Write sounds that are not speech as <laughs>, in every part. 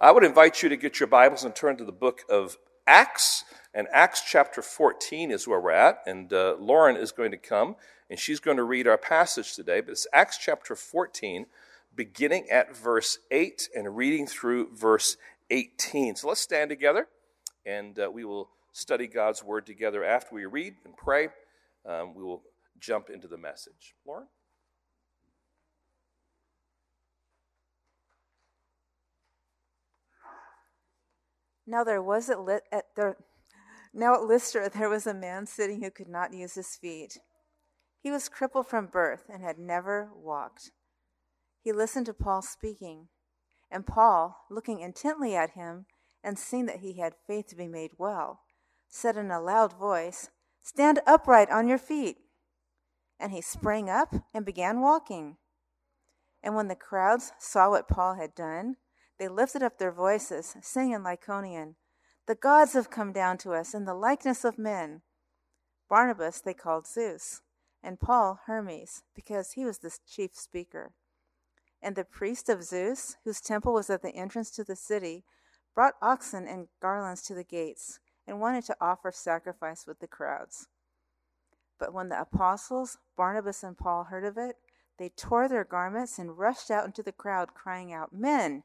I would invite you to get your Bibles and turn to the book of Acts. And Acts chapter 14 is where we're at. And uh, Lauren is going to come and she's going to read our passage today. But it's Acts chapter 14, beginning at verse 8 and reading through verse 18. So let's stand together and uh, we will study God's word together after we read and pray. Um, we will jump into the message. Lauren? Now there was at, Ly- at there, now at Lystra there was a man sitting who could not use his feet. He was crippled from birth and had never walked. He listened to Paul speaking, and Paul, looking intently at him and seeing that he had faith to be made well, said in a loud voice, Stand upright on your feet. And he sprang up and began walking. And when the crowds saw what Paul had done, they lifted up their voices, saying in Lycaonian, The gods have come down to us in the likeness of men. Barnabas they called Zeus, and Paul Hermes, because he was the chief speaker. And the priest of Zeus, whose temple was at the entrance to the city, brought oxen and garlands to the gates, and wanted to offer sacrifice with the crowds. But when the apostles, Barnabas and Paul, heard of it, they tore their garments and rushed out into the crowd, crying out, Men!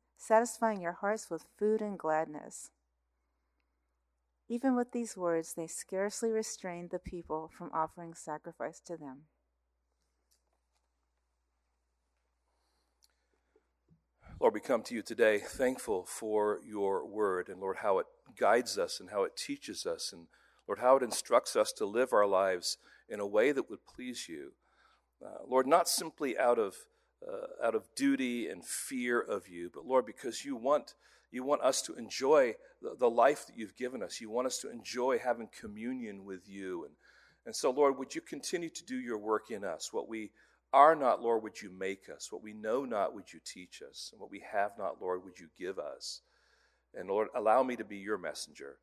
satisfying your hearts with food and gladness. Even with these words, they scarcely restrained the people from offering sacrifice to them. Lord, we come to you today thankful for your word and, Lord, how it guides us and how it teaches us and, Lord, how it instructs us to live our lives in a way that would please you. Uh, Lord, not simply out of uh, out of duty and fear of you, but Lord, because you want you want us to enjoy the, the, life that you've given us. You want us to enjoy having communion with you. And, and so, Lord, would you continue to do your work in us? What we are not, Lord, would you make us? What we know not, would you teach us? And what we have not, Lord, would you give us? And Lord, allow me to be your messenger,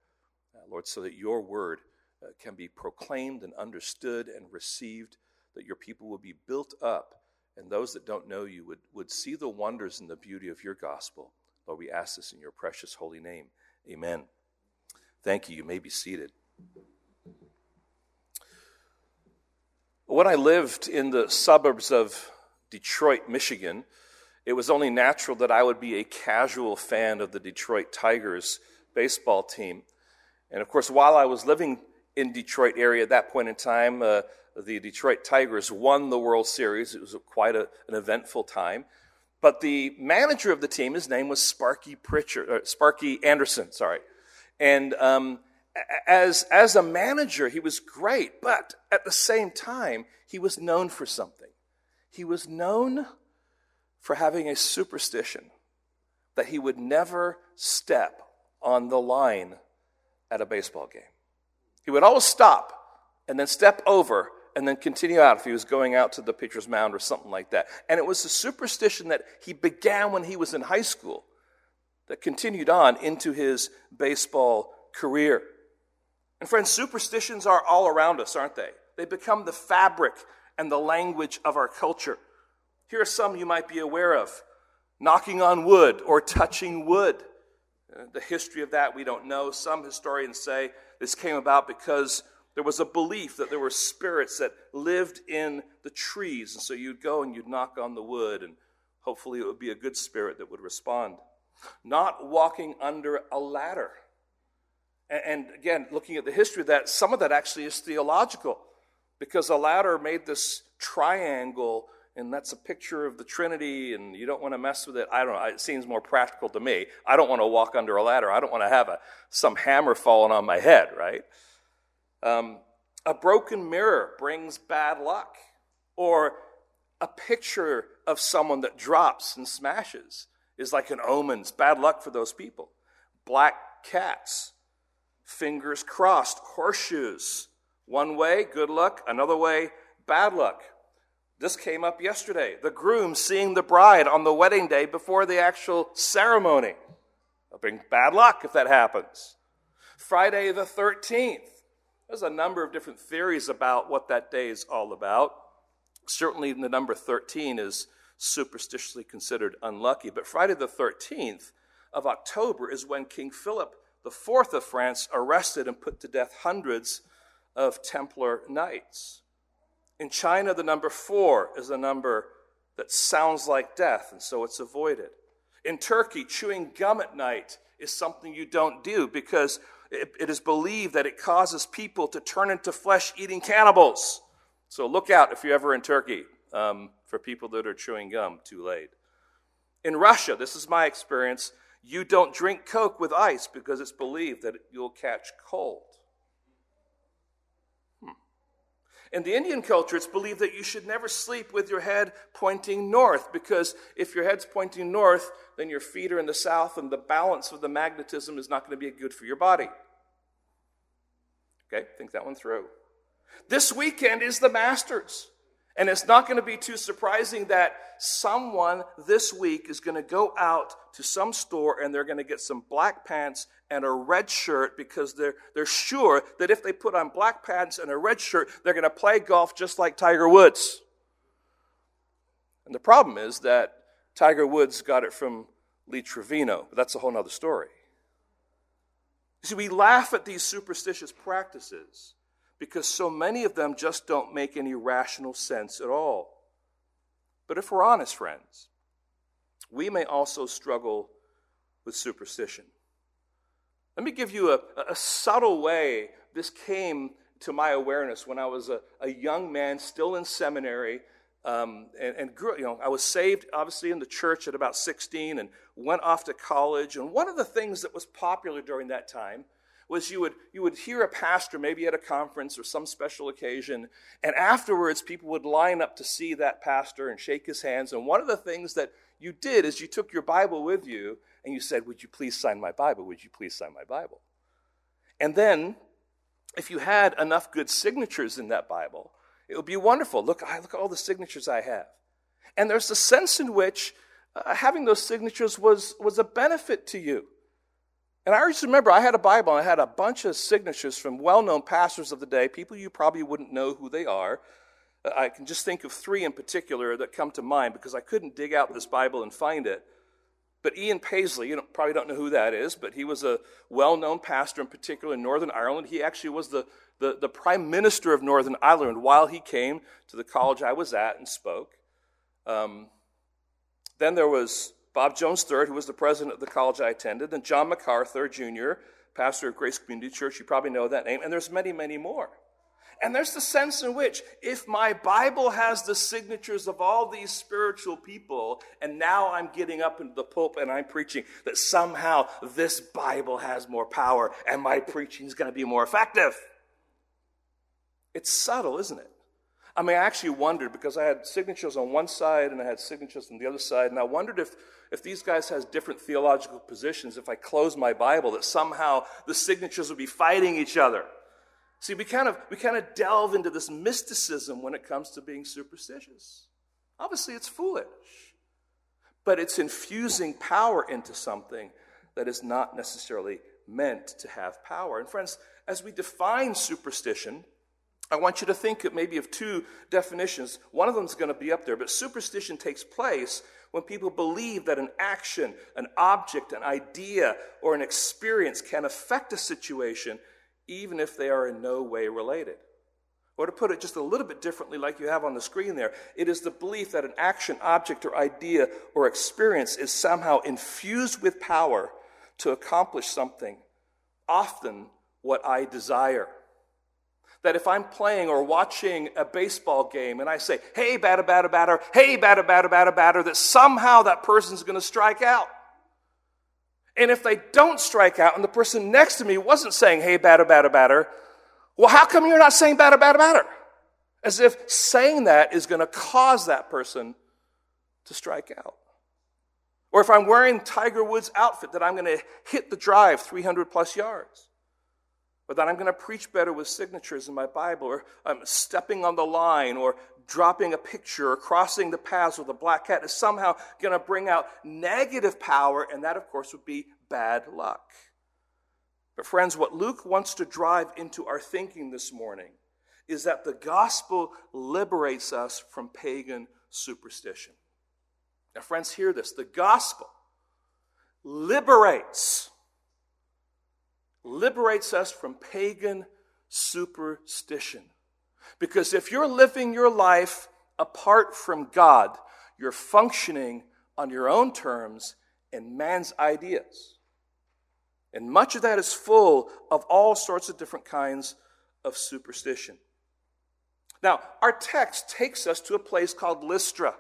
uh, Lord, so that your word uh, can be proclaimed and understood and received, that your people will be built up and those that don't know you would, would see the wonders and the beauty of your gospel. Lord, we ask this in your precious holy name. Amen. Thank you. You may be seated. When I lived in the suburbs of Detroit, Michigan, it was only natural that I would be a casual fan of the Detroit Tigers baseball team. And of course, while I was living in Detroit area at that point in time, uh, the Detroit Tigers won the World Series. It was quite a, an eventful time. But the manager of the team, his name was Sparky Pritchard, uh, Sparky Anderson, sorry. And um, as, as a manager, he was great, but at the same time, he was known for something. He was known for having a superstition that he would never step on the line at a baseball game. He would always stop and then step over and then continue out if he was going out to the pitcher's mound or something like that. And it was a superstition that he began when he was in high school that continued on into his baseball career. And friends, superstitions are all around us, aren't they? They become the fabric and the language of our culture. Here are some you might be aware of knocking on wood or touching wood. Uh, the history of that we don't know. Some historians say this came about because there was a belief that there were spirits that lived in the trees. And so you'd go and you'd knock on the wood, and hopefully it would be a good spirit that would respond. Not walking under a ladder. And again, looking at the history of that, some of that actually is theological because a ladder made this triangle, and that's a picture of the Trinity, and you don't want to mess with it. I don't know. It seems more practical to me. I don't want to walk under a ladder. I don't want to have a, some hammer falling on my head, right? Um, a broken mirror brings bad luck, or a picture of someone that drops and smashes is like an omen. It's bad luck for those people. Black cats. Fingers crossed, horseshoes. One way, good luck. Another way, bad luck. This came up yesterday. The groom seeing the bride on the wedding day before the actual ceremony. It'll bring bad luck if that happens. Friday the 13th. There's a number of different theories about what that day is all about. Certainly, the number 13 is superstitiously considered unlucky. But Friday the 13th of October is when King Philip IV of France arrested and put to death hundreds of Templar knights. In China, the number four is a number that sounds like death, and so it's avoided. In Turkey, chewing gum at night is something you don't do because it, it is believed that it causes people to turn into flesh eating cannibals. So look out if you're ever in Turkey um, for people that are chewing gum too late. In Russia, this is my experience, you don't drink Coke with ice because it's believed that you'll catch cold. In the Indian culture, it's believed that you should never sleep with your head pointing north because if your head's pointing north, then your feet are in the south and the balance of the magnetism is not going to be good for your body. Okay, think that one through. This weekend is the Masters. And it's not going to be too surprising that someone this week is going to go out to some store and they're going to get some black pants and a red shirt because they're, they're sure that if they put on black pants and a red shirt, they're going to play golf just like Tiger Woods. And the problem is that Tiger Woods got it from Lee Trevino, but that's a whole other story. You see, we laugh at these superstitious practices because so many of them just don't make any rational sense at all. But if we're honest, friends, we may also struggle with superstition. Let me give you a, a subtle way this came to my awareness when I was a, a young man, still in seminary, um, and, and, grew, you know, I was saved obviously in the church at about 16 and went off to college. And one of the things that was popular during that time was you would, you would hear a pastor maybe at a conference or some special occasion, and afterwards people would line up to see that pastor and shake his hands. And one of the things that you did is you took your Bible with you and you said, Would you please sign my Bible? Would you please sign my Bible? And then, if you had enough good signatures in that Bible, it would be wonderful. Look, I look at all the signatures I have. And there's a sense in which uh, having those signatures was, was a benefit to you. And I just remember I had a Bible and I had a bunch of signatures from well known pastors of the day, people you probably wouldn't know who they are. I can just think of three in particular that come to mind because I couldn't dig out this Bible and find it. But Ian Paisley, you probably don't know who that is, but he was a well known pastor in particular in Northern Ireland. He actually was the, the, the prime minister of Northern Ireland while he came to the college I was at and spoke. Um, then there was Bob Jones III, who was the president of the college I attended, and John MacArthur Jr., pastor of Grace Community Church. You probably know that name, and there's many, many more. And there's the sense in which, if my Bible has the signatures of all these spiritual people, and now I'm getting up into the pulpit and I'm preaching, that somehow this Bible has more power and my preaching is going to be more effective. It's subtle, isn't it? I mean, I actually wondered because I had signatures on one side and I had signatures on the other side, and I wondered if if these guys has different theological positions, if I closed my Bible, that somehow the signatures would be fighting each other. See, we kind of we kind of delve into this mysticism when it comes to being superstitious. Obviously, it's foolish, but it's infusing power into something that is not necessarily meant to have power. And friends, as we define superstition, I want you to think maybe of two definitions. One of them is going to be up there, but superstition takes place when people believe that an action, an object, an idea, or an experience can affect a situation even if they are in no way related. Or to put it just a little bit differently, like you have on the screen there, it is the belief that an action, object, or idea or experience is somehow infused with power to accomplish something, often what I desire. That if I'm playing or watching a baseball game and I say, hey, batter, batter, batter, hey, batter, batter, batter, batter, that somehow that person's going to strike out. And if they don't strike out and the person next to me wasn't saying, hey, batter, batter, batter, well, how come you're not saying batter, batter, batter? As if saying that is going to cause that person to strike out. Or if I'm wearing Tiger Woods' outfit, that I'm going to hit the drive 300 plus yards. Or that I'm going to preach better with signatures in my Bible. Or I'm stepping on the line or dropping a picture or crossing the paths with a black cat is somehow going to bring out negative power, and that, of course, would be bad luck. But, friends, what Luke wants to drive into our thinking this morning is that the gospel liberates us from pagan superstition. Now, friends, hear this. The gospel liberates, liberates us from pagan superstition. Because if you're living your life apart from God, you're functioning on your own terms and man's ideas. And much of that is full of all sorts of different kinds of superstition. Now, our text takes us to a place called Lystra.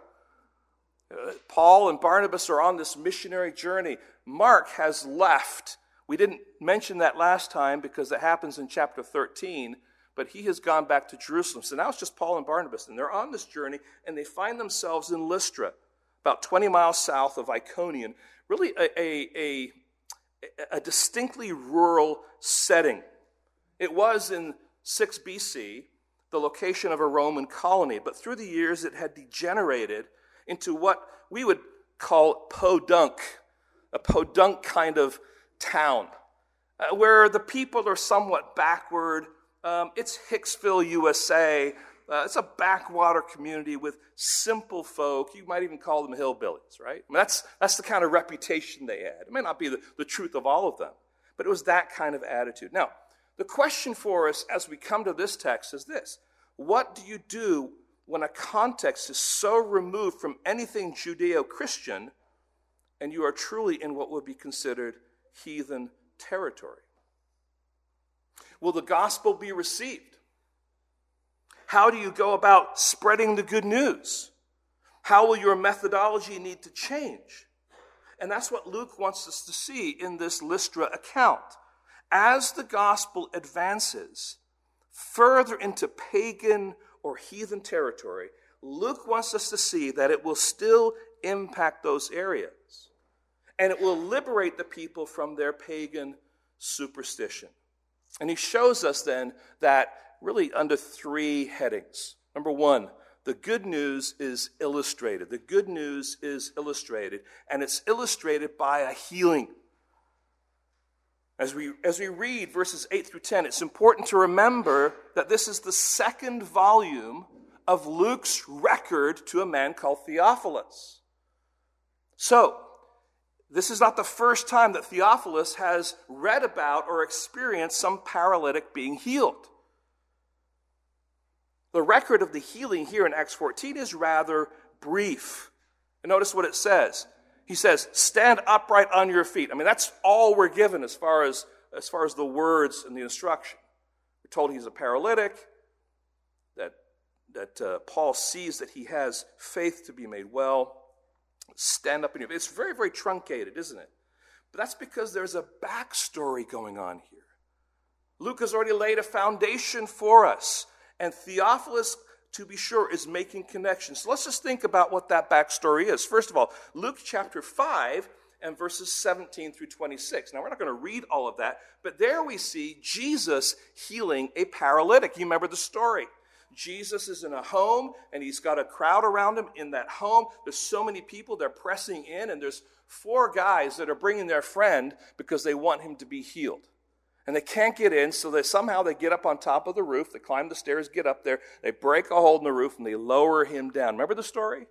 Uh, Paul and Barnabas are on this missionary journey. Mark has left. We didn't mention that last time because it happens in chapter 13, but he has gone back to Jerusalem. So now it's just Paul and Barnabas, and they're on this journey, and they find themselves in Lystra, about 20 miles south of Iconium, really a, a, a, a distinctly rural setting. It was in 6 BC the location of a Roman colony, but through the years it had degenerated into what we would call podunk, a podunk kind of town, uh, where the people are somewhat backward. Um, it's Hicksville, USA. Uh, it's a backwater community with simple folk. You might even call them hillbillies, right? I mean, that's, that's the kind of reputation they had. It may not be the, the truth of all of them, but it was that kind of attitude. Now, the question for us as we come to this text is this What do you do when a context is so removed from anything Judeo Christian and you are truly in what would be considered heathen territory? Will the gospel be received? How do you go about spreading the good news? How will your methodology need to change? And that's what Luke wants us to see in this Lystra account. As the gospel advances further into pagan or heathen territory, Luke wants us to see that it will still impact those areas. And it will liberate the people from their pagan superstition. And he shows us then that really under three headings. Number one, the good news is illustrated. The good news is illustrated, and it's illustrated by a healing. As we, as we read verses 8 through 10, it's important to remember that this is the second volume of Luke's record to a man called Theophilus. So, this is not the first time that Theophilus has read about or experienced some paralytic being healed. The record of the healing here in Acts 14 is rather brief. And notice what it says he says, stand upright on your feet. I mean, that's all we're given as far as, as far as the words and the instruction. We're told he's a paralytic, that, that uh, Paul sees that he has faith to be made well. Stand up in your. It's very, very truncated, isn't it? But that's because there's a backstory going on here. Luke has already laid a foundation for us, and Theophilus to be sure, is making connections. So let's just think about what that backstory is. First of all, Luke chapter 5 and verses 17 through 26. Now, we're not going to read all of that, but there we see Jesus healing a paralytic. You remember the story. Jesus is in a home and he's got a crowd around him in that home. There's so many people, they're pressing in, and there's four guys that are bringing their friend because they want him to be healed and they can't get in, so they somehow they get up on top of the roof, they climb the stairs, get up there, they break a hole in the roof, and they lower him down. Remember the story?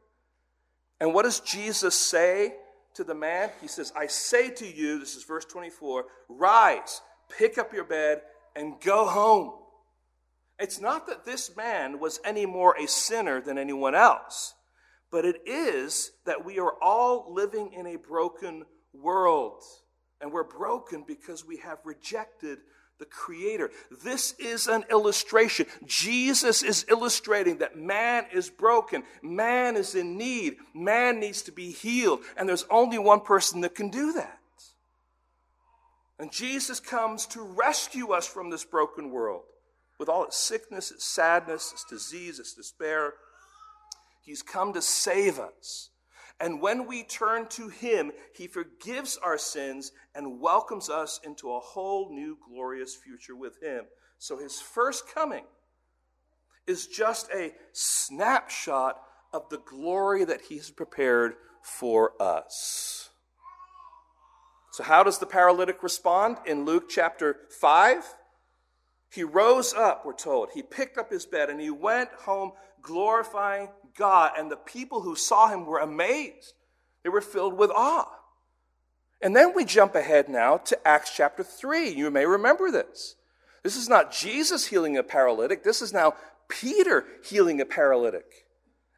And what does Jesus say to the man? He says, I say to you, this is verse 24, rise, pick up your bed, and go home. It's not that this man was any more a sinner than anyone else, but it is that we are all living in a broken world. And we're broken because we have rejected the Creator. This is an illustration. Jesus is illustrating that man is broken, man is in need, man needs to be healed, and there's only one person that can do that. And Jesus comes to rescue us from this broken world with all its sickness, its sadness, its disease, its despair. He's come to save us. And when we turn to Him, He forgives our sins and welcomes us into a whole new glorious future with Him. So His first coming is just a snapshot of the glory that He's prepared for us. So, how does the paralytic respond in Luke chapter 5? He rose up, we're told. He picked up his bed and he went home glorifying God. And the people who saw him were amazed. They were filled with awe. And then we jump ahead now to Acts chapter 3. You may remember this. This is not Jesus healing a paralytic, this is now Peter healing a paralytic.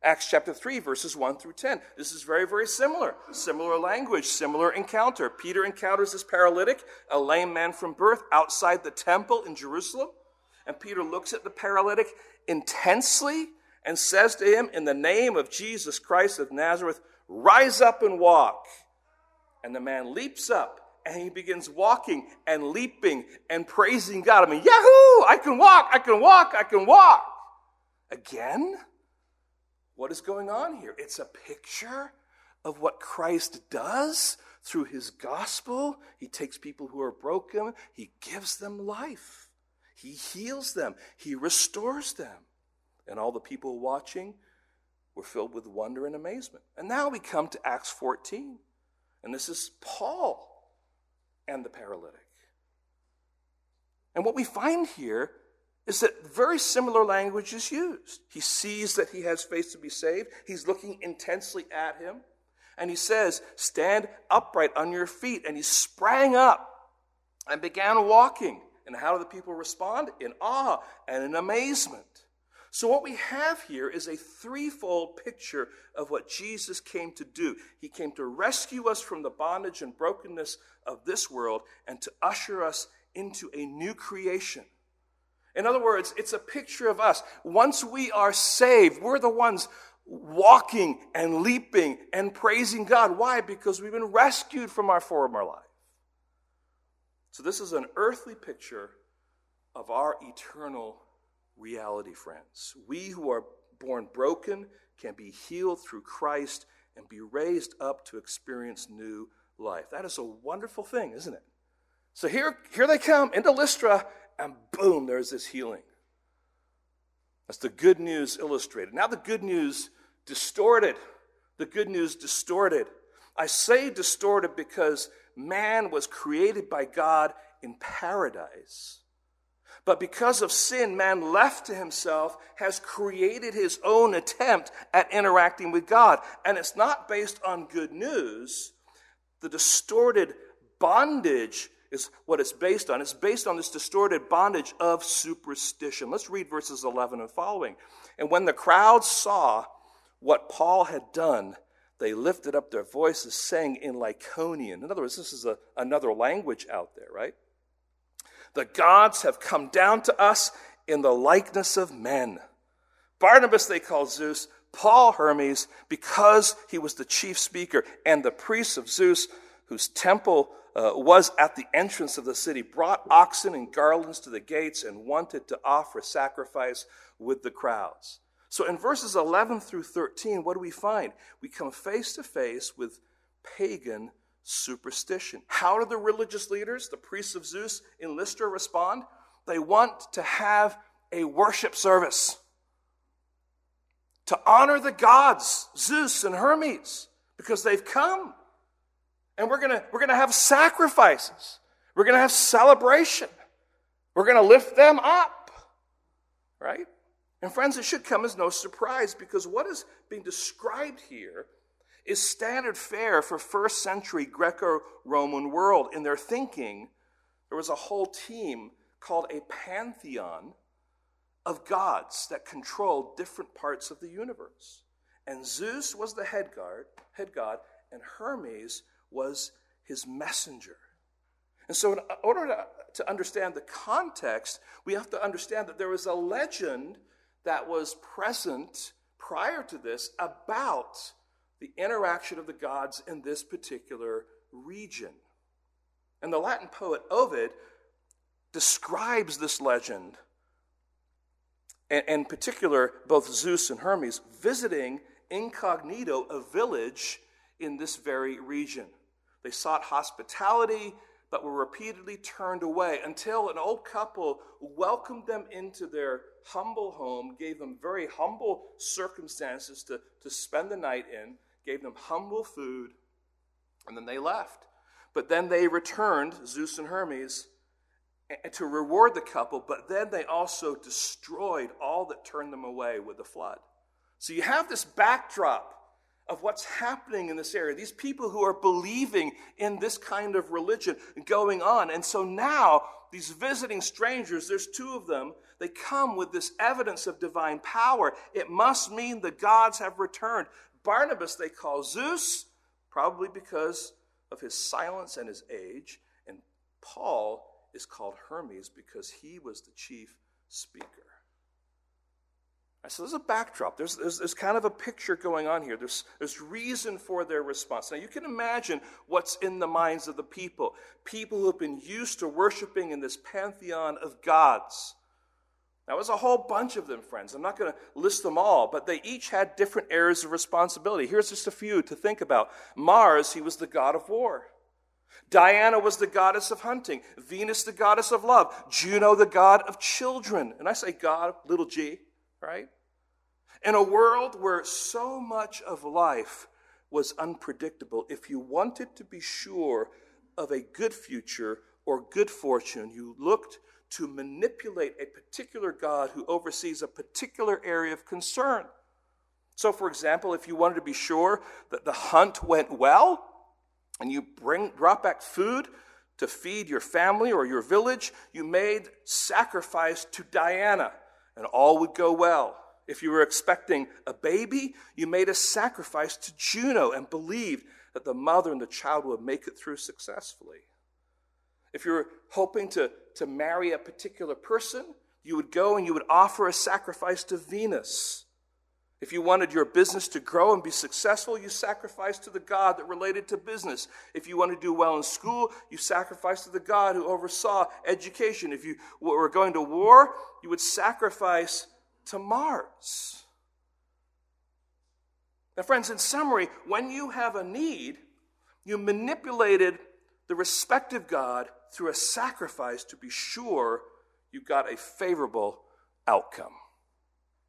Acts chapter 3, verses 1 through 10. This is very, very similar. Similar language, similar encounter. Peter encounters this paralytic, a lame man from birth, outside the temple in Jerusalem. And Peter looks at the paralytic intensely and says to him, In the name of Jesus Christ of Nazareth, rise up and walk. And the man leaps up and he begins walking and leaping and praising God. I mean, Yahoo! I can walk, I can walk, I can walk. Again? What is going on here? It's a picture of what Christ does through his gospel. He takes people who are broken, he gives them life, he heals them, he restores them. And all the people watching were filled with wonder and amazement. And now we come to Acts 14. And this is Paul and the paralytic. And what we find here is that very similar language is used. He sees that he has faith to be saved. He's looking intensely at him. And he says, Stand upright on your feet. And he sprang up and began walking. And how do the people respond? In awe and in amazement. So, what we have here is a threefold picture of what Jesus came to do. He came to rescue us from the bondage and brokenness of this world and to usher us into a new creation in other words, it's a picture of us. Once we are saved, we're the ones walking and leaping and praising God. Why? Because we've been rescued from our former life. So, this is an earthly picture of our eternal reality, friends. We who are born broken can be healed through Christ and be raised up to experience new life. That is a wonderful thing, isn't it? So here, here they come into Lystra, and boom, there's this healing. That's the good news illustrated. Now, the good news distorted. The good news distorted. I say distorted because man was created by God in paradise. But because of sin, man left to himself has created his own attempt at interacting with God. And it's not based on good news. The distorted bondage is what it's based on. It's based on this distorted bondage of superstition. Let's read verses 11 and following. And when the crowd saw what Paul had done, they lifted up their voices, saying in Lycaonian. In other words, this is a, another language out there, right? The gods have come down to us in the likeness of men. Barnabas they called Zeus, Paul Hermes, because he was the chief speaker, and the priests of Zeus, whose temple uh, was at the entrance of the city, brought oxen and garlands to the gates, and wanted to offer sacrifice with the crowds. So in verses 11 through 13, what do we find? We come face to face with pagan superstition. How do the religious leaders, the priests of Zeus in Lystra, respond? They want to have a worship service to honor the gods, Zeus and Hermes, because they've come. And we're to we're to have sacrifices. We're to have celebration. We're to lift them up. Right? And friends, it should come as no surprise because what is being described here is standard fare for first century Greco Roman world. In their thinking, there was a whole team called a pantheon of gods that controlled different parts of the universe. And Zeus was the head guard, head god, and Hermes was his messenger. And so, in order to, to understand the context, we have to understand that there was a legend that was present prior to this about the interaction of the gods in this particular region. And the Latin poet Ovid describes this legend, and in particular, both Zeus and Hermes visiting incognito a village in this very region. They sought hospitality, but were repeatedly turned away until an old couple welcomed them into their humble home, gave them very humble circumstances to, to spend the night in, gave them humble food, and then they left. But then they returned, Zeus and Hermes, to reward the couple, but then they also destroyed all that turned them away with the flood. So you have this backdrop of what's happening in this area. These people who are believing in this kind of religion going on. And so now, these visiting strangers, there's two of them, they come with this evidence of divine power. It must mean the gods have returned. Barnabas they call Zeus, probably because of his silence and his age. And Paul is called Hermes because he was the chief speaker. So there's a backdrop. There's, there's, there's, kind of a picture going on here. There's, there's reason for their response. Now, you can imagine what's in the minds of the people. People who have been used to worshiping in this pantheon of gods. Now, there's a whole bunch of them, friends. I'm not going to list them all, but they each had different areas of responsibility. Here's just a few to think about Mars, he was the god of war. Diana was the goddess of hunting. Venus, the goddess of love. Juno, the god of children. And I say God, little g, right? In a world where so much of life was unpredictable, if you wanted to be sure of a good future or good fortune, you looked to manipulate a particular God who oversees a particular area of concern. So, for example, if you wanted to be sure that the hunt went well and you bring, brought back food to feed your family or your village, you made sacrifice to Diana and all would go well. If you were expecting a baby, you made a sacrifice to Juno and believed that the mother and the child would make it through successfully. If you were hoping to, to marry a particular person, you would go and you would offer a sacrifice to Venus. If you wanted your business to grow and be successful, you sacrificed to the God that related to business. If you wanted to do well in school, you sacrificed to the God who oversaw education. If you were going to war, you would sacrifice to Mars. Now, friends, in summary, when you have a need, you manipulated the respective God through a sacrifice to be sure you got a favorable outcome.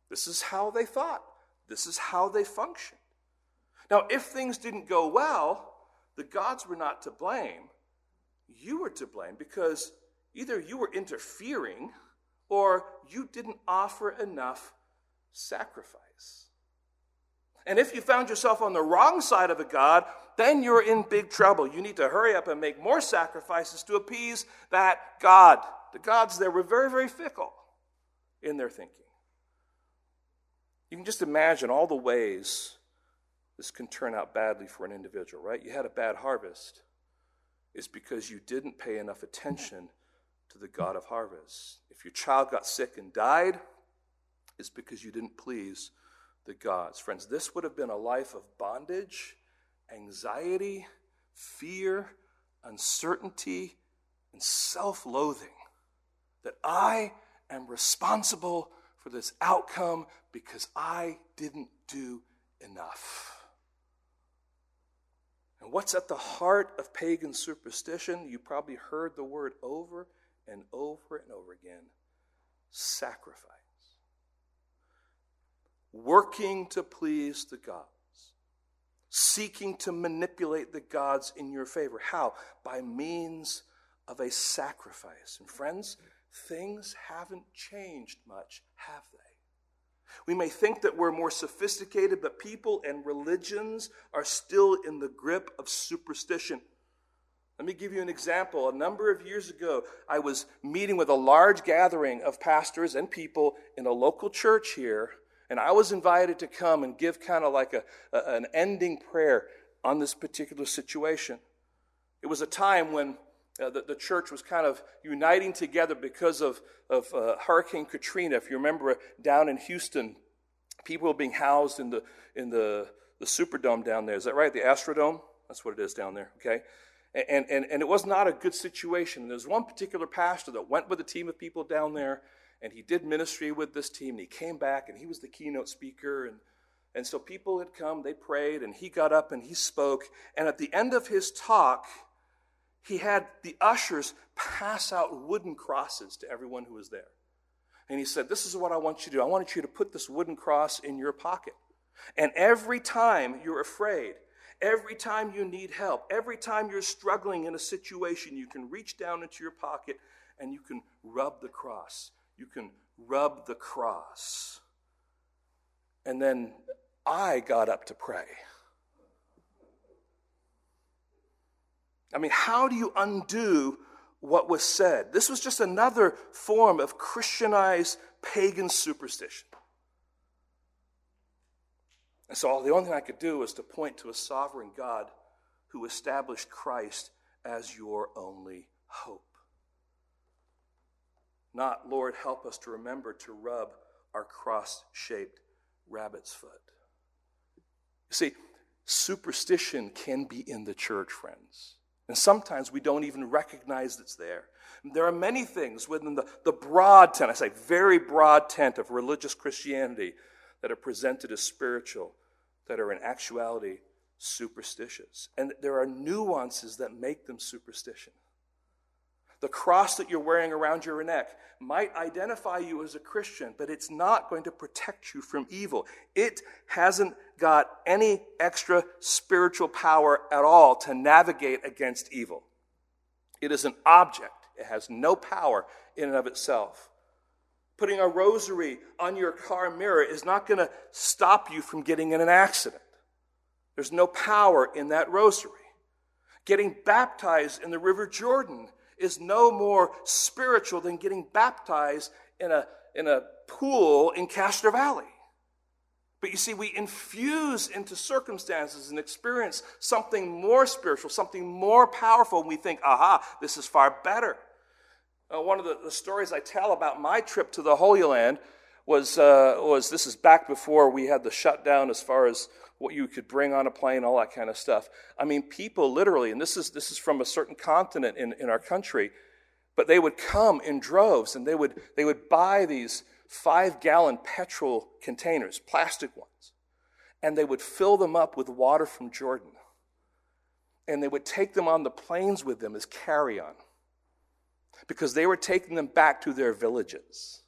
This is how they thought, this is how they functioned. Now, if things didn't go well, the gods were not to blame. You were to blame because either you were interfering or you didn't offer enough sacrifice. And if you found yourself on the wrong side of a God, then you're in big trouble. You need to hurry up and make more sacrifices to appease that God. The gods there were very, very fickle in their thinking. You can just imagine all the ways this can turn out badly for an individual, right? You had a bad harvest. It's because you didn't pay enough attention to the God of harvest. If your child got sick and died, it's because you didn't please the gods. Friends, this would have been a life of bondage, anxiety, fear, uncertainty, and self loathing. That I am responsible for this outcome because I didn't do enough. And what's at the heart of pagan superstition? You probably heard the word over and over and over again sacrifice. Working to please the gods. Seeking to manipulate the gods in your favor. How? By means of a sacrifice. And friends, things haven't changed much, have they? We may think that we're more sophisticated, but people and religions are still in the grip of superstition. Let me give you an example. A number of years ago, I was meeting with a large gathering of pastors and people in a local church here, and I was invited to come and give kind of like a, a, an ending prayer on this particular situation. It was a time when uh, the, the, church was kind of uniting together because of, of uh, Hurricane Katrina. If you remember down in Houston, people were being housed in the, in the, the Superdome down there. Is that right? The Astrodome? That's what it is down there, okay? And, and, and it was not a good situation. There's one particular pastor that went with a team of people down there, and he did ministry with this team, and he came back, and he was the keynote speaker, and And so people had come, they prayed, and he got up and he spoke. And at the end of his talk, he had the ushers pass out wooden crosses to everyone who was there. And he said, This is what I want you to do. I want you to put this wooden cross in your pocket. And every time you're afraid, every time you need help, every time you're struggling in a situation, you can reach down into your pocket and you can rub the cross. You can rub the cross. And then I got up to pray. I mean, how do you undo what was said? This was just another form of Christianized pagan superstition. And so the only thing I could do was to point to a sovereign God who established Christ as your only hope. Not, Lord, help us to remember to rub our cross shaped rabbit's foot. You see, superstition can be in the church, friends. And sometimes we don't even recognize it's there. There are many things within the, the broad tent, I say very broad tent of religious Christianity, that are presented as spiritual, that are in actuality superstitious. And there are nuances that make them superstition. The cross that you're wearing around your neck might identify you as a Christian, but it's not going to protect you from evil. It hasn't got any extra spiritual power at all to navigate against evil. It is an object, it has no power in and of itself. Putting a rosary on your car mirror is not going to stop you from getting in an accident. There's no power in that rosary. Getting baptized in the River Jordan is no more spiritual than getting baptized in a, in a pool in Castro Valley. But you see, we infuse into circumstances and experience something more spiritual, something more powerful, and we think, aha, this is far better. Uh, one of the, the, stories I tell about my trip to the Holy Land was, uh, was this is back before we had the shutdown as far as what you could bring on a plane, all that kind of stuff. I mean, people literally, and this is, this is from a certain continent in, in our country, but they would come in droves and they would, they would buy these five gallon petrol containers, plastic ones, and they would fill them up with water from Jordan. And they would take them on the planes with them as carry on because they were taking them back to their villages.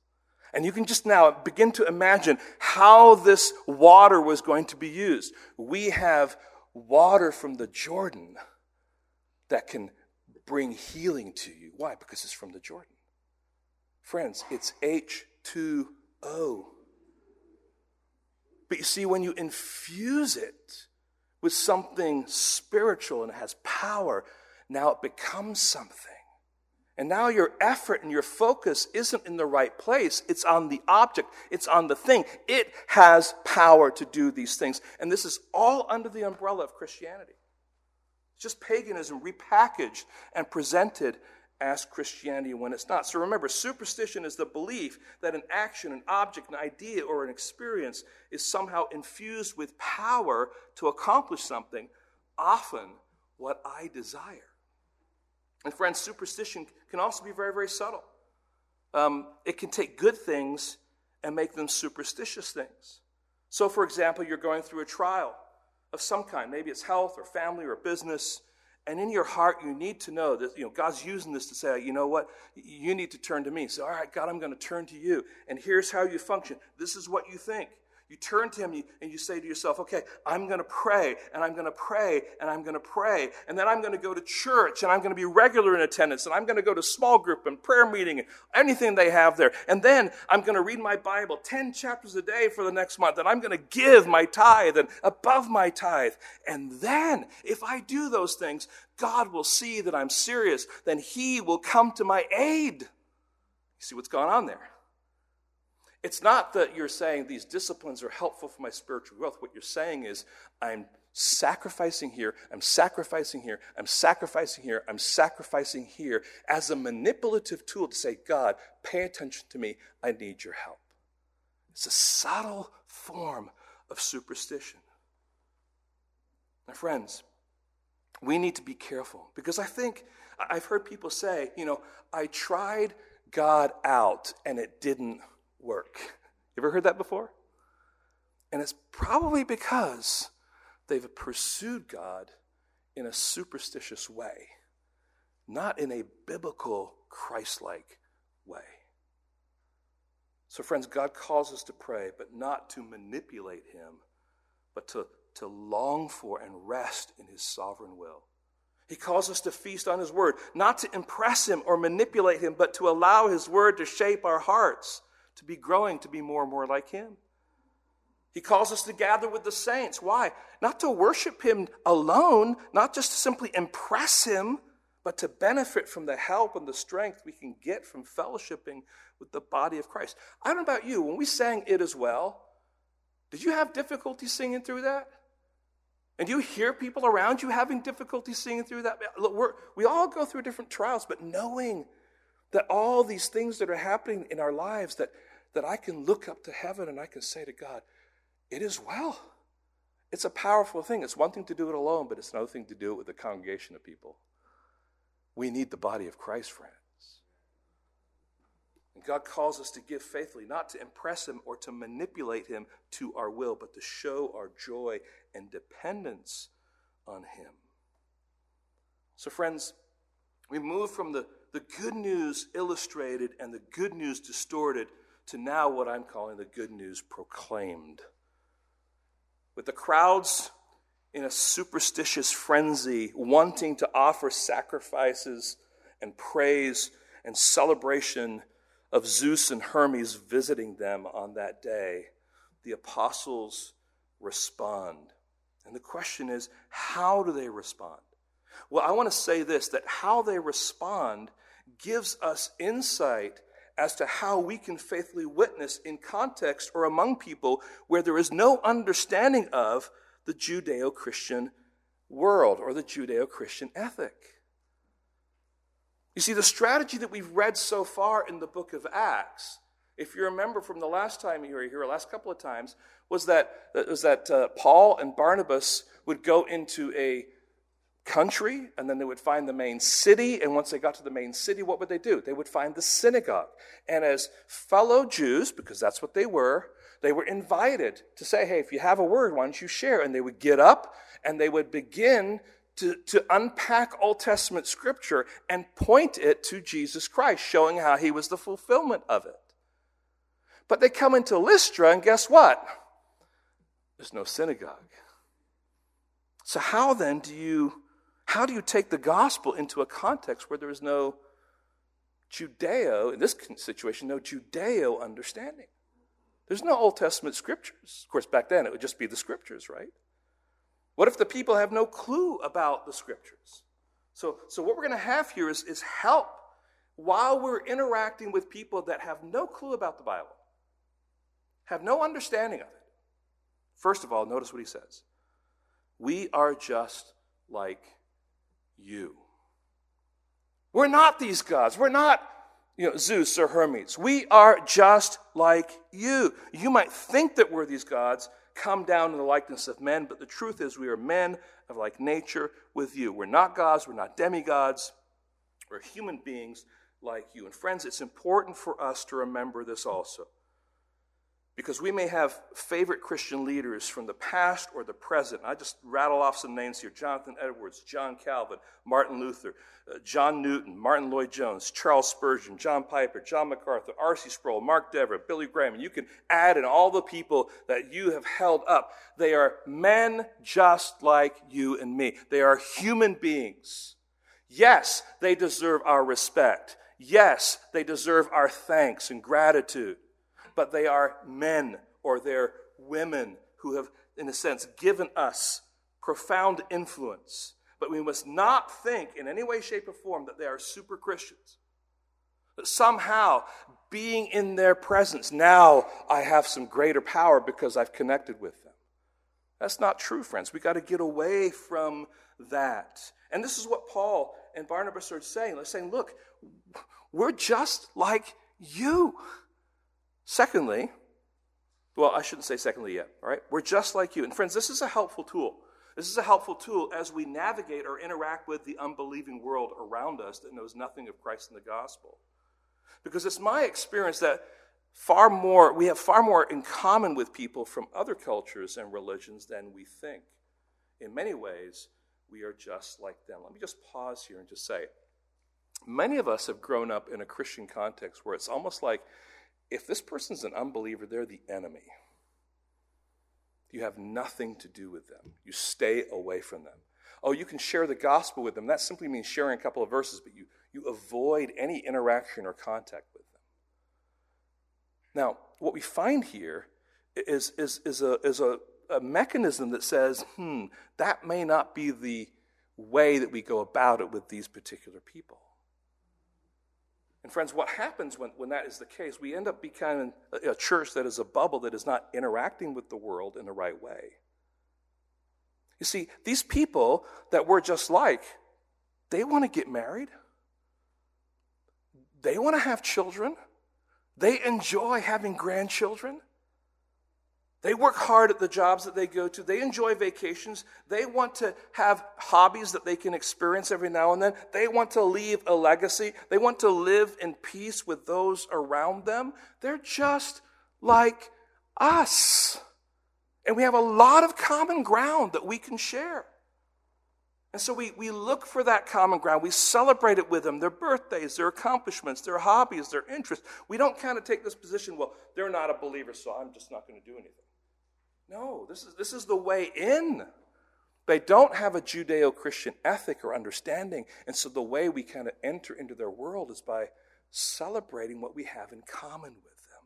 And you can just now begin to imagine how this water was going to be used. We have water from the Jordan that can bring healing to you. Why? Because it's from the Jordan. Friends, it's H2O. But you see, when you infuse it with something spiritual and it has power, now it becomes something. And now your effort and your focus isn't in the right place. It's on the object, it's on the thing. It has power to do these things. And this is all under the umbrella of Christianity. It's just paganism repackaged and presented as Christianity when it's not. So remember, superstition is the belief that an action, an object, an idea, or an experience is somehow infused with power to accomplish something, often what I desire. And friends, superstition can also be very, very subtle. Um, it can take good things and make them superstitious things. So, for example, you're going through a trial of some kind. Maybe it's health or family or business. And in your heart, you need to know that you know God's using this to say, you know what, you need to turn to me. So, all right, God, I'm going to turn to you. And here's how you function. This is what you think. You turn to him and you say to yourself, okay, I'm going to pray and I'm going to pray and I'm going to pray. And then I'm going to go to church and I'm going to be regular in attendance and I'm going to go to small group and prayer meeting and anything they have there. And then I'm going to read my Bible 10 chapters a day for the next month and I'm going to give my tithe and above my tithe. And then if I do those things, God will see that I'm serious. Then he will come to my aid. You see what's going on there? It's not that you're saying these disciplines are helpful for my spiritual growth. What you're saying is, I'm sacrificing here, I'm sacrificing here, I'm sacrificing here, I'm sacrificing here as a manipulative tool to say, God, pay attention to me, I need your help. It's a subtle form of superstition. Now, friends, we need to be careful because I think I've heard people say, you know, I tried God out and it didn't work. You ever heard that before? And it's probably because they've pursued God in a superstitious way, not in a biblical, Christ like way. So, friends, God calls us to pray, but not to manipulate Him, but to, to long for and rest in His sovereign will. He calls us to feast on His Word, not to impress Him or manipulate Him, but to allow His Word to shape our hearts, to be growing to be more and more like Him. He calls us to gather with the saints. Why? Not to worship Him alone, not just to simply impress Him, but to benefit from the help and the strength we can get from fellowshipping with the body of Christ. I don't know about you, when we sang It Is Well, did you have difficulty singing through that? And do you hear people around you having difficulty singing through that? Look, we all go through different trials, but knowing that all these things that are happening in our lives, that, that I can look up to heaven and I can say to God, it is well. It's a powerful thing. It's one thing to do it alone, but it's another thing to do it with a congregation of people. We need the body of Christ, friends. And God calls us to give faithfully, not to impress Him or to manipulate Him to our will, but to show our joy and dependence on Him. So, friends, we move from the, the good news illustrated and the good news distorted to now what I'm calling the good news proclaimed with the crowds in a superstitious frenzy, wanting to offer sacrifices and praise and celebration of Zeus and Hermes visiting them on that day, the apostles respond. And the question is, how do they respond? Well, I want to say this that how they respond gives us insight as to how we can faithfully witness in context or among people where there is no understanding of the Judeo Christian world or the Judeo Christian ethic. You see, the strategy that we've read so far in the book of Acts, if you remember from the last time you were here, last couple of times, was that, was that uh, Paul and Barnabas would go into a country, and then they would find the main city. And once they got to the main city, what would they do? They would find the synagogue. And as fellow Jews, because that's what they were, they were invited to say, hey, if you have a word, why don't you share? And they would get up and they would begin to, to unpack Old Testament scripture and point it to Jesus Christ, showing how he was the fulfillment of it. But they come into Lystra, and guess what? There's no synagogue. So, how then do you how do you take the gospel into a context where there is no Judeo, in this situation, no Judeo understanding? There's no Old Testament scriptures. Of course, back then it would just be the scriptures, right? What if the people have no clue about the scriptures? So, so what we're going to have here is, is help while we're interacting with people that have no clue about the Bible, have no understanding of it. First of all, notice what he says We are just like you. We're not these gods. We're not you know, Zeus or Hermes. We are just like you. You might think that we're these gods, come down in the likeness of men, but the truth is we are men of like nature with you. We're not gods, we're not demigods, we're human beings like you. And friends, it's important for us to remember this also. Because we may have favorite Christian leaders from the past or the present. I just rattle off some names here Jonathan Edwards, John Calvin, Martin Luther, uh, John Newton, Martyn Lloyd-Jones, Charles Spurgeon, John Piper, John MacArthur, R.C. Sproul, Mark Dever, Billy Graham. And you can add in all the people that you have held up. They are men just like you and me, they are human beings. Yes, they deserve our respect. Yes, they deserve our thanks and gratitude but they are men or they're women who have, in a sense, given us profound influence. But we must not think in any way, shape, or form that they are super Christians. That somehow, being in their presence, now I have some greater power because I've connected with them. That's not true, friends. We've got to get away from that. And this is what Paul and Barnabas are saying. They're saying, look, we're just like you. Secondly, well, I shouldn't say secondly yet, all right? We're just like you. And friends, this is a helpful tool. This is a helpful tool as we navigate or interact with the unbelieving world around us that knows nothing of Christ and the gospel. Because it's my experience that far more, we have far more in common with people from other cultures and religions than we think. In many ways, we are just like them. Let me just pause here and just say many of us have grown up in a Christian context where it's almost like if this person's an unbeliever, they're the enemy. You have nothing to do with them, you stay away from them. Oh, you can share the gospel with them. That simply means sharing a couple of verses, but you, you avoid any interaction or contact with them. Now, what we find here is, is, is, a, is a, a mechanism that says, hmm, that may not be the way that we go about it with these particular people. And friends, what happens when, when that is the case? We end up becoming a, a church that is a bubble that is not interacting with the world in the right way. You see, these people that we're just like, they want to get married. They want to have children. They enjoy having grandchildren. They work hard at the jobs that they go to. They enjoy vacations. They want to have hobbies that they can experience every now and then. They want to leave a legacy. They want to live in peace with those around them. They're just like us. And we have a lot of common ground that we can share. And so we, we look for that common ground. We celebrate it with them, their birthdays, their accomplishments, their hobbies, their interests. We don't kind of take this position, well, they're not a believer, so I'm just not going to do anything. No, this is, this is the way in. They don't have a Judeo Christian ethic or understanding. And so the way we kind of enter into their world is by celebrating what we have in common with them.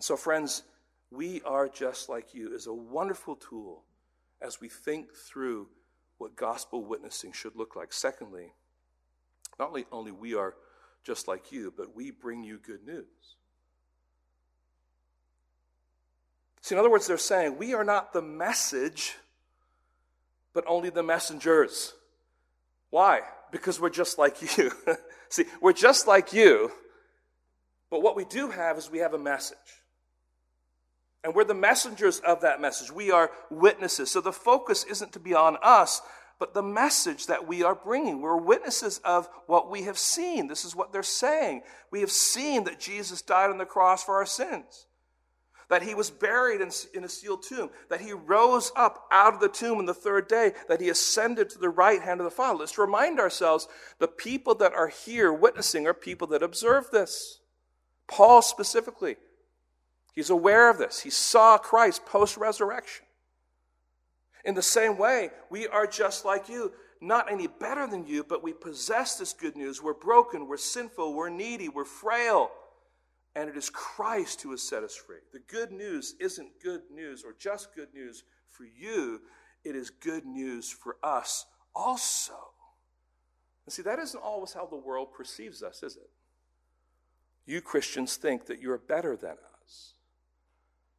So, friends, we are just like you is a wonderful tool as we think through what gospel witnessing should look like. Secondly, not only, only we are just like you, but we bring you good news. See, in other words, they're saying we are not the message, but only the messengers. Why? Because we're just like you. <laughs> See, we're just like you, but what we do have is we have a message. And we're the messengers of that message. We are witnesses. So the focus isn't to be on us, but the message that we are bringing. We're witnesses of what we have seen. This is what they're saying. We have seen that Jesus died on the cross for our sins, that he was buried in, in a sealed tomb, that he rose up out of the tomb on the third day, that he ascended to the right hand of the Father. Let's remind ourselves the people that are here witnessing are people that observe this. Paul specifically He's aware of this. He saw Christ post resurrection. In the same way, we are just like you, not any better than you, but we possess this good news. We're broken, we're sinful, we're needy, we're frail, and it is Christ who has set us free. The good news isn't good news or just good news for you, it is good news for us also. And see, that isn't always how the world perceives us, is it? You Christians think that you're better than us.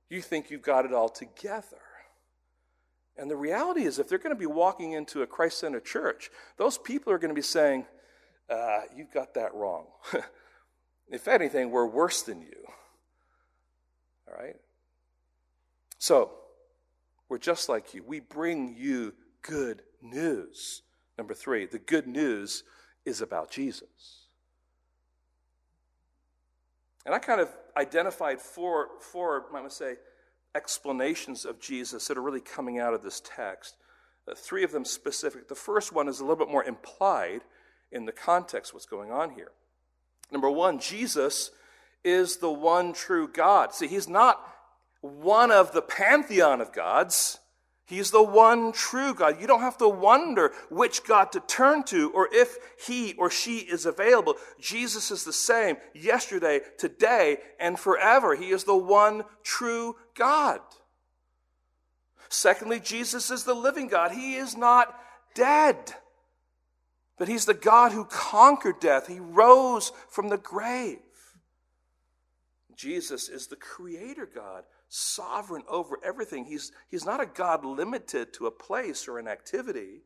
You think you've got it all together. And the reality is, if they're going to be walking into a Christ centered church, those people are going to be saying, uh, You've got that wrong. <laughs> if anything, we're worse than you. All right? So, we're just like you. We bring you good news. Number three, the good news is about Jesus. And I kind of identified four, four I must say, explanations of Jesus that are really coming out of this text. Uh, three of them specific. The first one is a little bit more implied in the context what's going on here. Number one, Jesus is the one true God. See, he's not one of the pantheon of gods. He's the one true God. You don't have to wonder which God to turn to or if he or she is available. Jesus is the same yesterday, today, and forever. He is the one true God. Secondly, Jesus is the living God. He is not dead, but he's the God who conquered death. He rose from the grave. Jesus is the creator God sovereign over everything. He's, he's not a God limited to a place or an activity.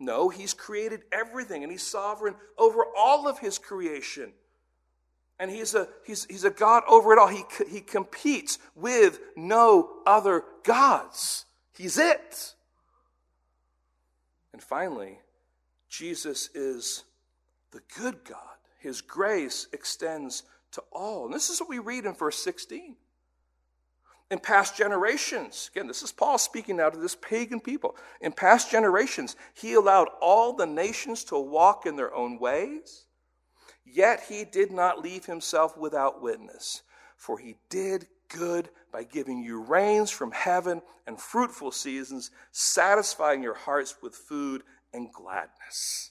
No, He's created everything and He's sovereign over all of His creation. And he's a, he's, he's a God over it all. He, he competes with no other gods. He's it. And finally, Jesus is the good God. his grace extends to all. And this is what we read in verse 16. In past generations, again, this is Paul speaking now to this pagan people. In past generations, he allowed all the nations to walk in their own ways, yet he did not leave himself without witness, for he did good by giving you rains from heaven and fruitful seasons, satisfying your hearts with food and gladness.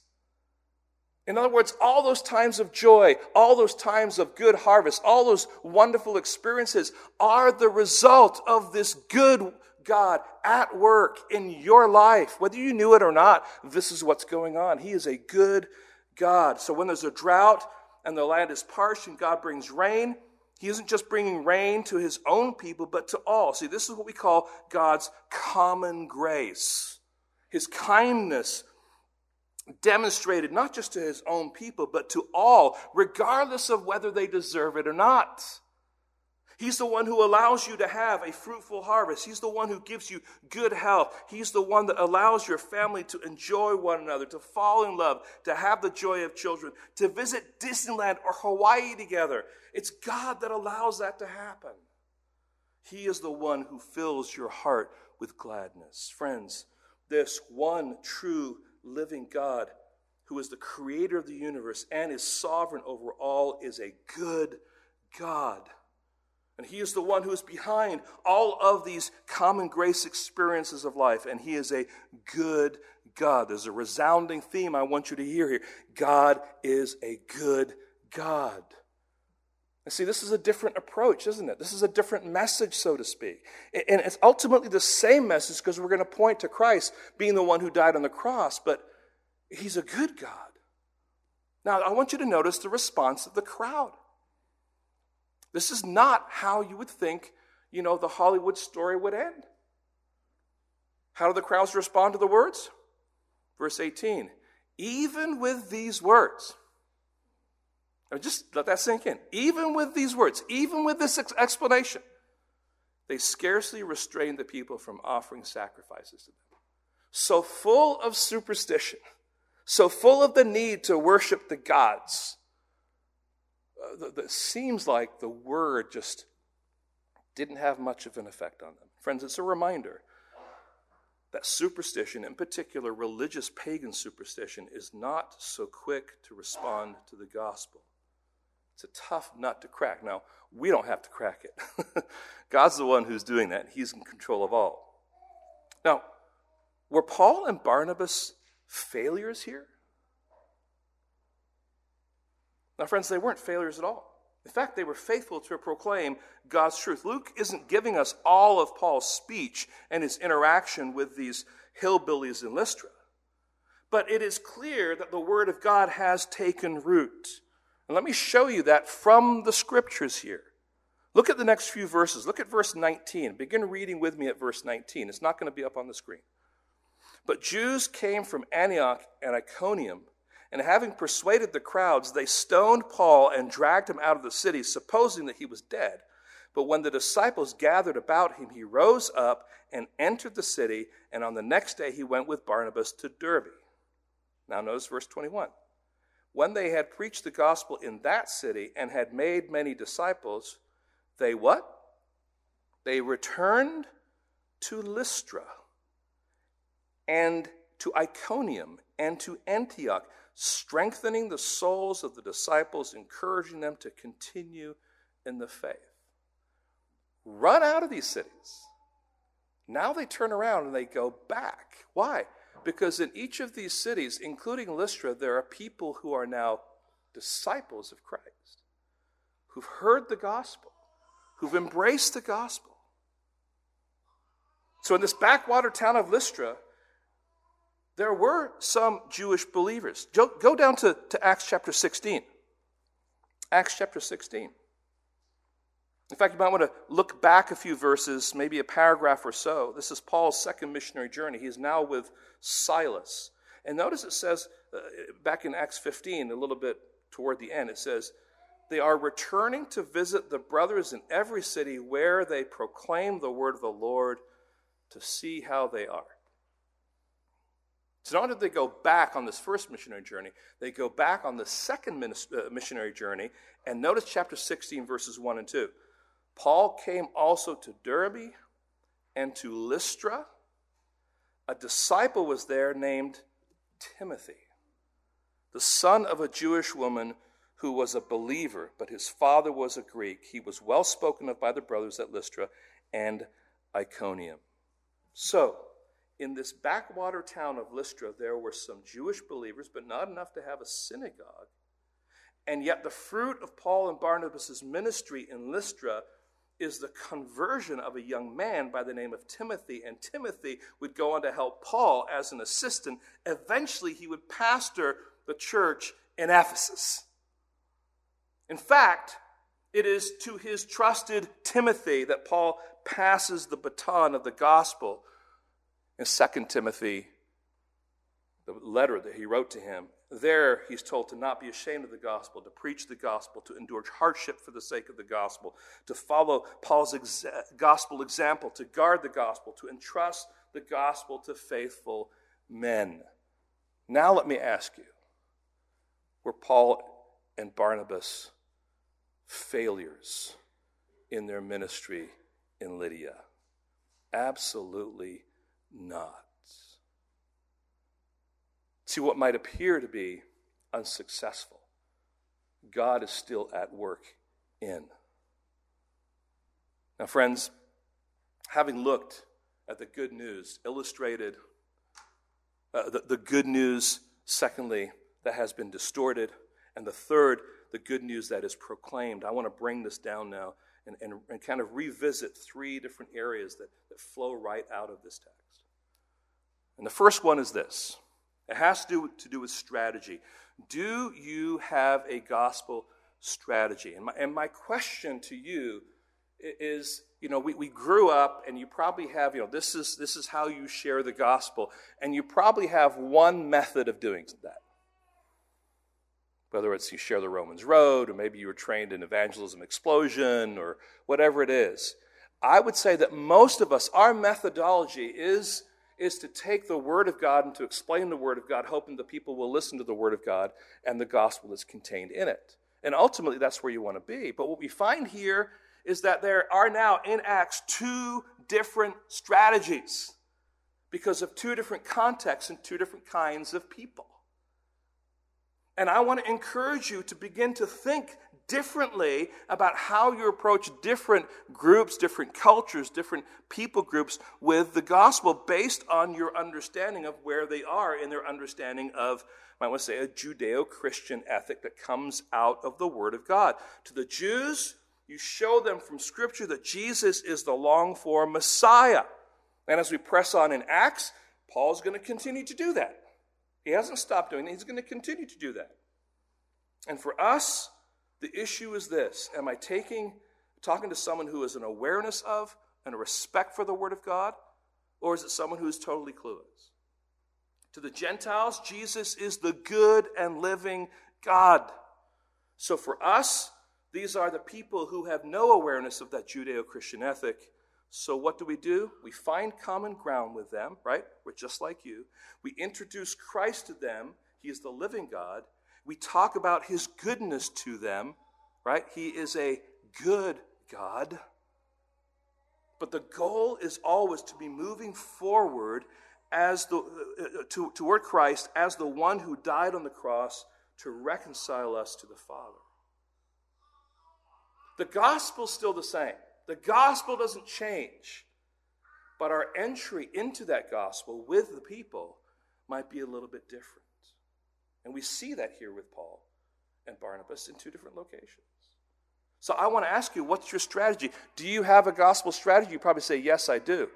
In other words, all those times of joy, all those times of good harvest, all those wonderful experiences are the result of this good God at work in your life. Whether you knew it or not, this is what's going on. He is a good God. So when there's a drought and the land is parched and God brings rain, he isn't just bringing rain to his own people, but to all. See, this is what we call God's common grace. His kindness demonstrated not just to his own people, but to all, regardless of whether they deserve it or not. He's the one who allows you to have a fruitful harvest. He's the one who gives you good health. He's the one that allows your family to enjoy one another, to fall in love, to have the joy of children, to visit Disneyland or Hawaii together. It's God that allows that to happen. He is the one who fills your heart with gladness. Friends, this one true living God, who is the creator of the universe and is sovereign over all, is a good God. And He is the one who is behind all of these common grace experiences of life. And He is a good God. There's a resounding theme I want you to hear here God is a good God. And see, this is a different approach, isn't it? This is a different message, so to speak. And it's ultimately the same message because we're going to point to Christ being the one who died on the cross, but He's a good God. Now, I want you to notice the response of the crowd. This is not how you would think, you know, the Hollywood story would end. How do the crowds respond to the words? Verse 18 Even with these words, just let that sink in. Even with these words, even with this ex- explanation, they scarcely restrained the people from offering sacrifices to them. So full of superstition, so full of the need to worship the gods, uh, that seems like the word just didn't have much of an effect on them. Friends, it's a reminder that superstition, in particular religious pagan superstition, is not so quick to respond to the gospel. It's a tough nut to crack. Now, we don't have to crack it. <laughs> God's the one who's doing that. He's in control of all. Now, were Paul and Barnabas failures here? Now, friends, they weren't failures at all. In fact, they were faithful to proclaim God's truth. Luke isn't giving us all of Paul's speech and his interaction with these hillbillies in Lystra. But it is clear that the Word of God has taken root. And let me show you that from the scriptures here. Look at the next few verses. Look at verse 19. Begin reading with me at verse 19. It's not going to be up on the screen. But Jews came from Antioch and Iconium, and having persuaded the crowds, they stoned Paul and dragged him out of the city, supposing that he was dead. But when the disciples gathered about him, he rose up and entered the city, and on the next day he went with Barnabas to Derbe. Now notice verse 21 when they had preached the gospel in that city and had made many disciples, they what? They returned to Lystra and to Iconium and to Antioch, strengthening the souls of the disciples, encouraging them to continue in the faith. Run out of these cities. Now they turn around and they go back. Why? Because in each of these cities, including Lystra, there are people who are now disciples of Christ, who've heard the gospel, who've embraced the gospel. So in this backwater town of Lystra, there were some Jewish believers. Go down to, to Acts chapter 16. Acts chapter 16. In fact, you might want to look back a few verses, maybe a paragraph or so. This is Paul's second missionary journey. He is now with Silas. And notice it says uh, back in Acts 15, a little bit toward the end, it says, They are returning to visit the brothers in every city where they proclaim the word of the Lord to see how they are. So not only did they go back on this first missionary journey, they go back on the second uh, missionary journey. And notice chapter 16, verses 1 and 2. Paul came also to Derbe and to Lystra. A disciple was there named Timothy, the son of a Jewish woman who was a believer, but his father was a Greek. He was well spoken of by the brothers at Lystra and Iconium. So, in this backwater town of Lystra, there were some Jewish believers, but not enough to have a synagogue. And yet, the fruit of Paul and Barnabas' ministry in Lystra is the conversion of a young man by the name of Timothy. And Timothy would go on to help Paul as an assistant. Eventually, he would pastor the church in Ephesus. In fact, it is to his trusted Timothy that Paul passes the baton of the gospel in 2 Timothy, the letter that he wrote to him, there he's told to not be ashamed of the gospel, to preach the gospel, to endure hardship for the sake of the gospel, to follow Paul's exa- gospel example, to guard the gospel, to entrust the gospel to faithful men. Now let me ask you were Paul and Barnabas failures in their ministry in Lydia? Absolutely not. See, what might appear to be unsuccessful, God is still at work in. Now, friends, having looked at the good news illustrated, uh, the, the good news, secondly, that has been distorted, and the third, the good news that is proclaimed, I want to bring this down now and, and, and kind of revisit three different areas that, that flow right out of this text. And the first one is this it has to do, to do with strategy. Do you have a gospel strategy? And my, and my question to you is you know, we, we grew up and you probably have, you know, this is, this is how you share the gospel. And you probably have one method of doing that. Whether it's you share the Romans Road, or maybe you were trained in evangelism explosion, or whatever it is. I would say that most of us, our methodology is is to take the Word of God and to explain the Word of God, hoping the people will listen to the Word of God and the gospel that's contained in it. And ultimately, that's where you want to be. But what we find here is that there are now in Acts two different strategies because of two different contexts and two different kinds of people. And I want to encourage you to begin to think differently about how you approach different groups, different cultures, different people groups with the gospel based on your understanding of where they are in their understanding of, I want to say, a Judeo Christian ethic that comes out of the Word of God. To the Jews, you show them from Scripture that Jesus is the long for Messiah. And as we press on in Acts, Paul's going to continue to do that. He hasn't stopped doing it, he's going to continue to do that. And for us, the issue is this Am I taking, talking to someone who has an awareness of and a respect for the Word of God, or is it someone who is totally clueless? To the Gentiles, Jesus is the good and living God. So for us, these are the people who have no awareness of that Judeo Christian ethic. So what do we do? We find common ground with them, right? We're just like you. We introduce Christ to them. He is the living God. We talk about his goodness to them, right? He is a good God. But the goal is always to be moving forward as the, uh, to, toward Christ as the one who died on the cross to reconcile us to the Father. The gospel's still the same. The gospel doesn't change. But our entry into that gospel with the people might be a little bit different. And we see that here with Paul and Barnabas in two different locations. So I want to ask you, what's your strategy? Do you have a gospel strategy? You probably say, yes, I do.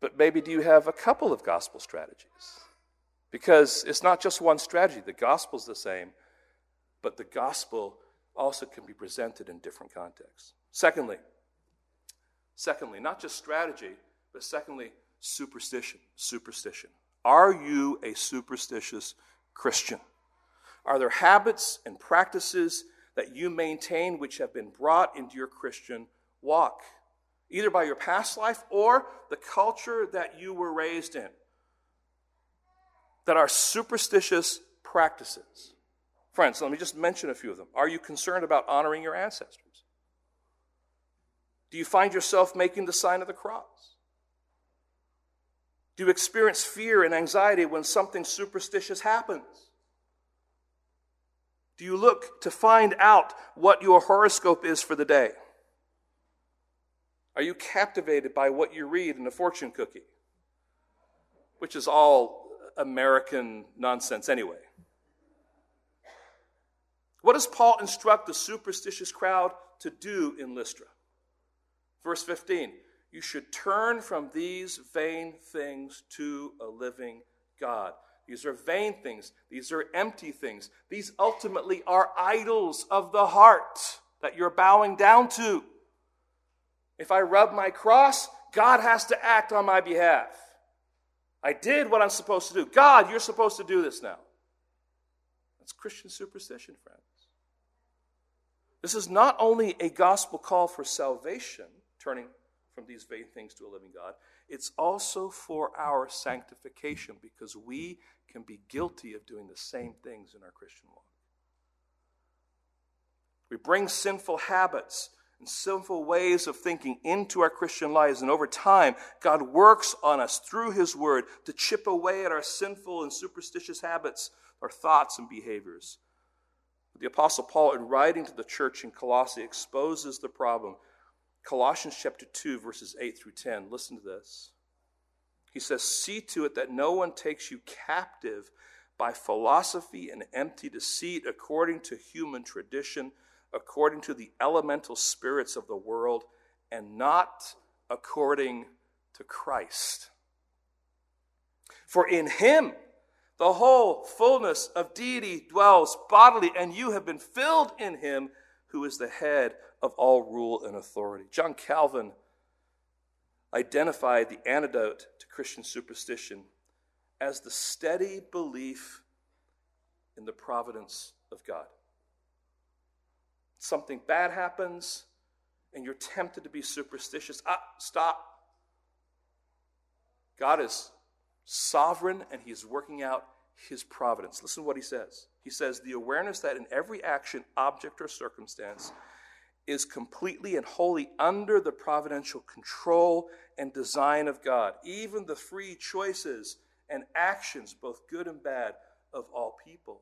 But maybe do you have a couple of gospel strategies? Because it's not just one strategy. The gospel's the same, but the gospel also can be presented in different contexts. Secondly, secondly, not just strategy, but secondly, superstition. Superstition. Are you a superstitious Christian? Are there habits and practices that you maintain which have been brought into your Christian walk, either by your past life or the culture that you were raised in? that are superstitious practices. Friends, let me just mention a few of them. Are you concerned about honoring your ancestors? Do you find yourself making the sign of the cross? Do you experience fear and anxiety when something superstitious happens? Do you look to find out what your horoscope is for the day? Are you captivated by what you read in a fortune cookie? Which is all American nonsense anyway. What does Paul instruct the superstitious crowd to do in Lystra? Verse 15 You should turn from these vain things to a living God. These are vain things. These are empty things. These ultimately are idols of the heart that you're bowing down to. If I rub my cross, God has to act on my behalf. I did what I'm supposed to do. God, you're supposed to do this now. That's Christian superstition, friends. This is not only a gospel call for salvation, turning from these vain things to a living God, it's also for our sanctification because we can be guilty of doing the same things in our Christian walk. We bring sinful habits and sinful ways of thinking into our Christian lives, and over time, God works on us through His Word to chip away at our sinful and superstitious habits, our thoughts and behaviors. The Apostle Paul, in writing to the church in Colossae, exposes the problem. Colossians chapter 2, verses 8 through 10. Listen to this. He says, See to it that no one takes you captive by philosophy and empty deceit according to human tradition, according to the elemental spirits of the world, and not according to Christ. For in him the whole fullness of deity dwells bodily, and you have been filled in him who is the head of all rule and authority. John Calvin identified the antidote to Christian superstition as the steady belief in the providence of God. Something bad happens, and you're tempted to be superstitious. Ah, stop. God is sovereign, and He is working out His providence. Listen to what He says. He says, The awareness that in every action, object, or circumstance, is completely and wholly under the providential control and design of God, even the free choices and actions, both good and bad, of all people.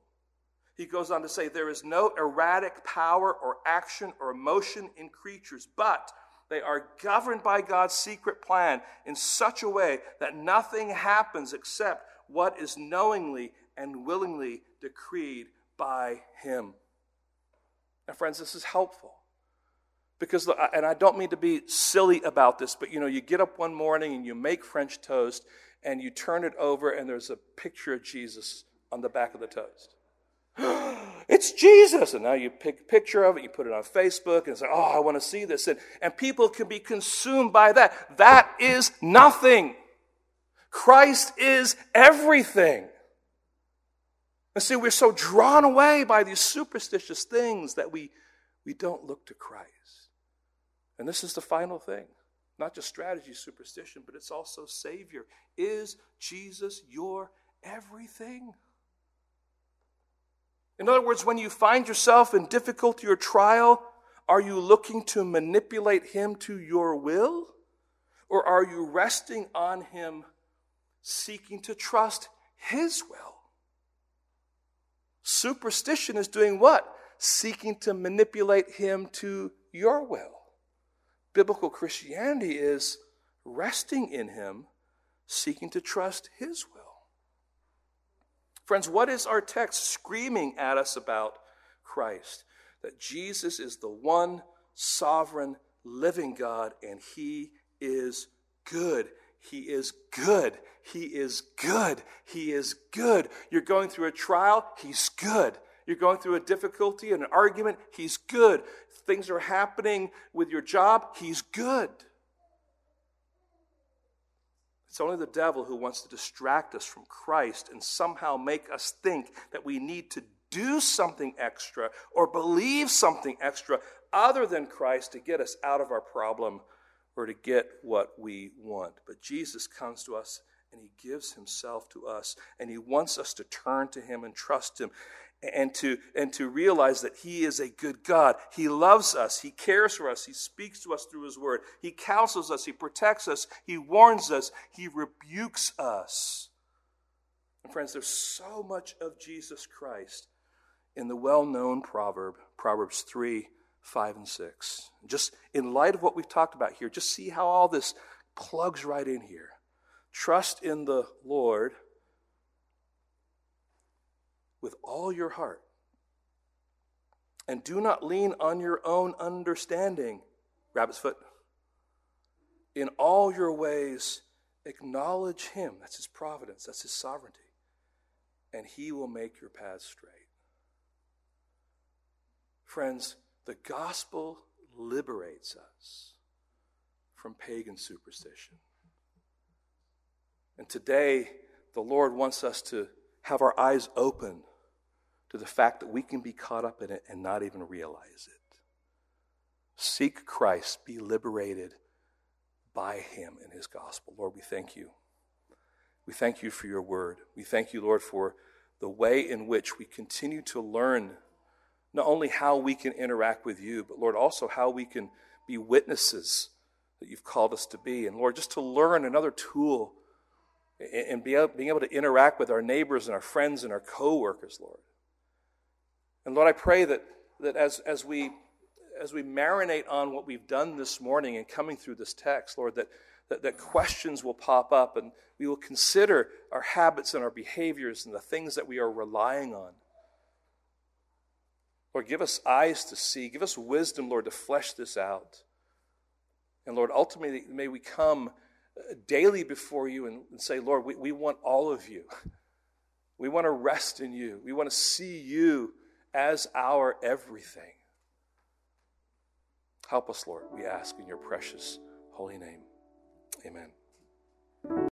He goes on to say, There is no erratic power or action or emotion in creatures, but they are governed by God's secret plan in such a way that nothing happens except what is knowingly and willingly decreed by Him. Now, friends, this is helpful. Because, and I don't mean to be silly about this, but you know, you get up one morning and you make French toast and you turn it over and there's a picture of Jesus on the back of the toast. <gasps> it's Jesus. And now you pick a picture of it, you put it on Facebook, and say, Oh, I want to see this. And, and people can be consumed by that. That is nothing. Christ is everything. And see, we're so drawn away by these superstitious things that we, we don't look to Christ. And this is the final thing not just strategy, superstition, but it's also Savior. Is Jesus your everything? In other words, when you find yourself in difficulty or trial, are you looking to manipulate Him to your will? Or are you resting on Him, seeking to trust His will? Superstition is doing what? Seeking to manipulate Him to your will. Biblical Christianity is resting in Him, seeking to trust His will. Friends, what is our text screaming at us about Christ? That Jesus is the one sovereign, living God, and He is good. He is good. He is good. He is good. You're going through a trial, He's good. You're going through a difficulty, and an argument, He's good things are happening with your job, He's good. It's only the devil who wants to distract us from Christ and somehow make us think that we need to do something extra or believe something extra other than Christ to get us out of our problem or to get what we want. But Jesus comes to us and He gives Himself to us. And He wants us to turn to Him and trust Him and to, and to realize that He is a good God. He loves us. He cares for us. He speaks to us through His Word. He counsels us. He protects us. He warns us. He rebukes us. And friends, there's so much of Jesus Christ in the well known proverb, Proverbs 3 5 and 6. Just in light of what we've talked about here, just see how all this plugs right in here. Trust in the Lord with all your heart. And do not lean on your own understanding. Rabbit's foot. In all your ways, acknowledge Him. That's His providence, that's His sovereignty. And He will make your paths straight. Friends, the gospel liberates us from pagan superstition. And today, the Lord wants us to have our eyes open to the fact that we can be caught up in it and not even realize it. Seek Christ, be liberated by Him and His gospel. Lord, we thank you. We thank you for your word. We thank you, Lord, for the way in which we continue to learn not only how we can interact with you, but Lord, also how we can be witnesses that you've called us to be. And Lord, just to learn another tool and be able, being able to interact with our neighbors and our friends and our coworkers, Lord. And Lord, I pray that, that as, as, we, as we marinate on what we've done this morning and coming through this text, Lord, that, that, that questions will pop up and we will consider our habits and our behaviors and the things that we are relying on. Lord, give us eyes to see. Give us wisdom, Lord, to flesh this out. And Lord, ultimately, may we come uh, daily before you and, and say, Lord, we, we want all of you. <laughs> We want to rest in you. We want to see you as our everything. Help us, Lord, we ask in your precious holy name. Amen.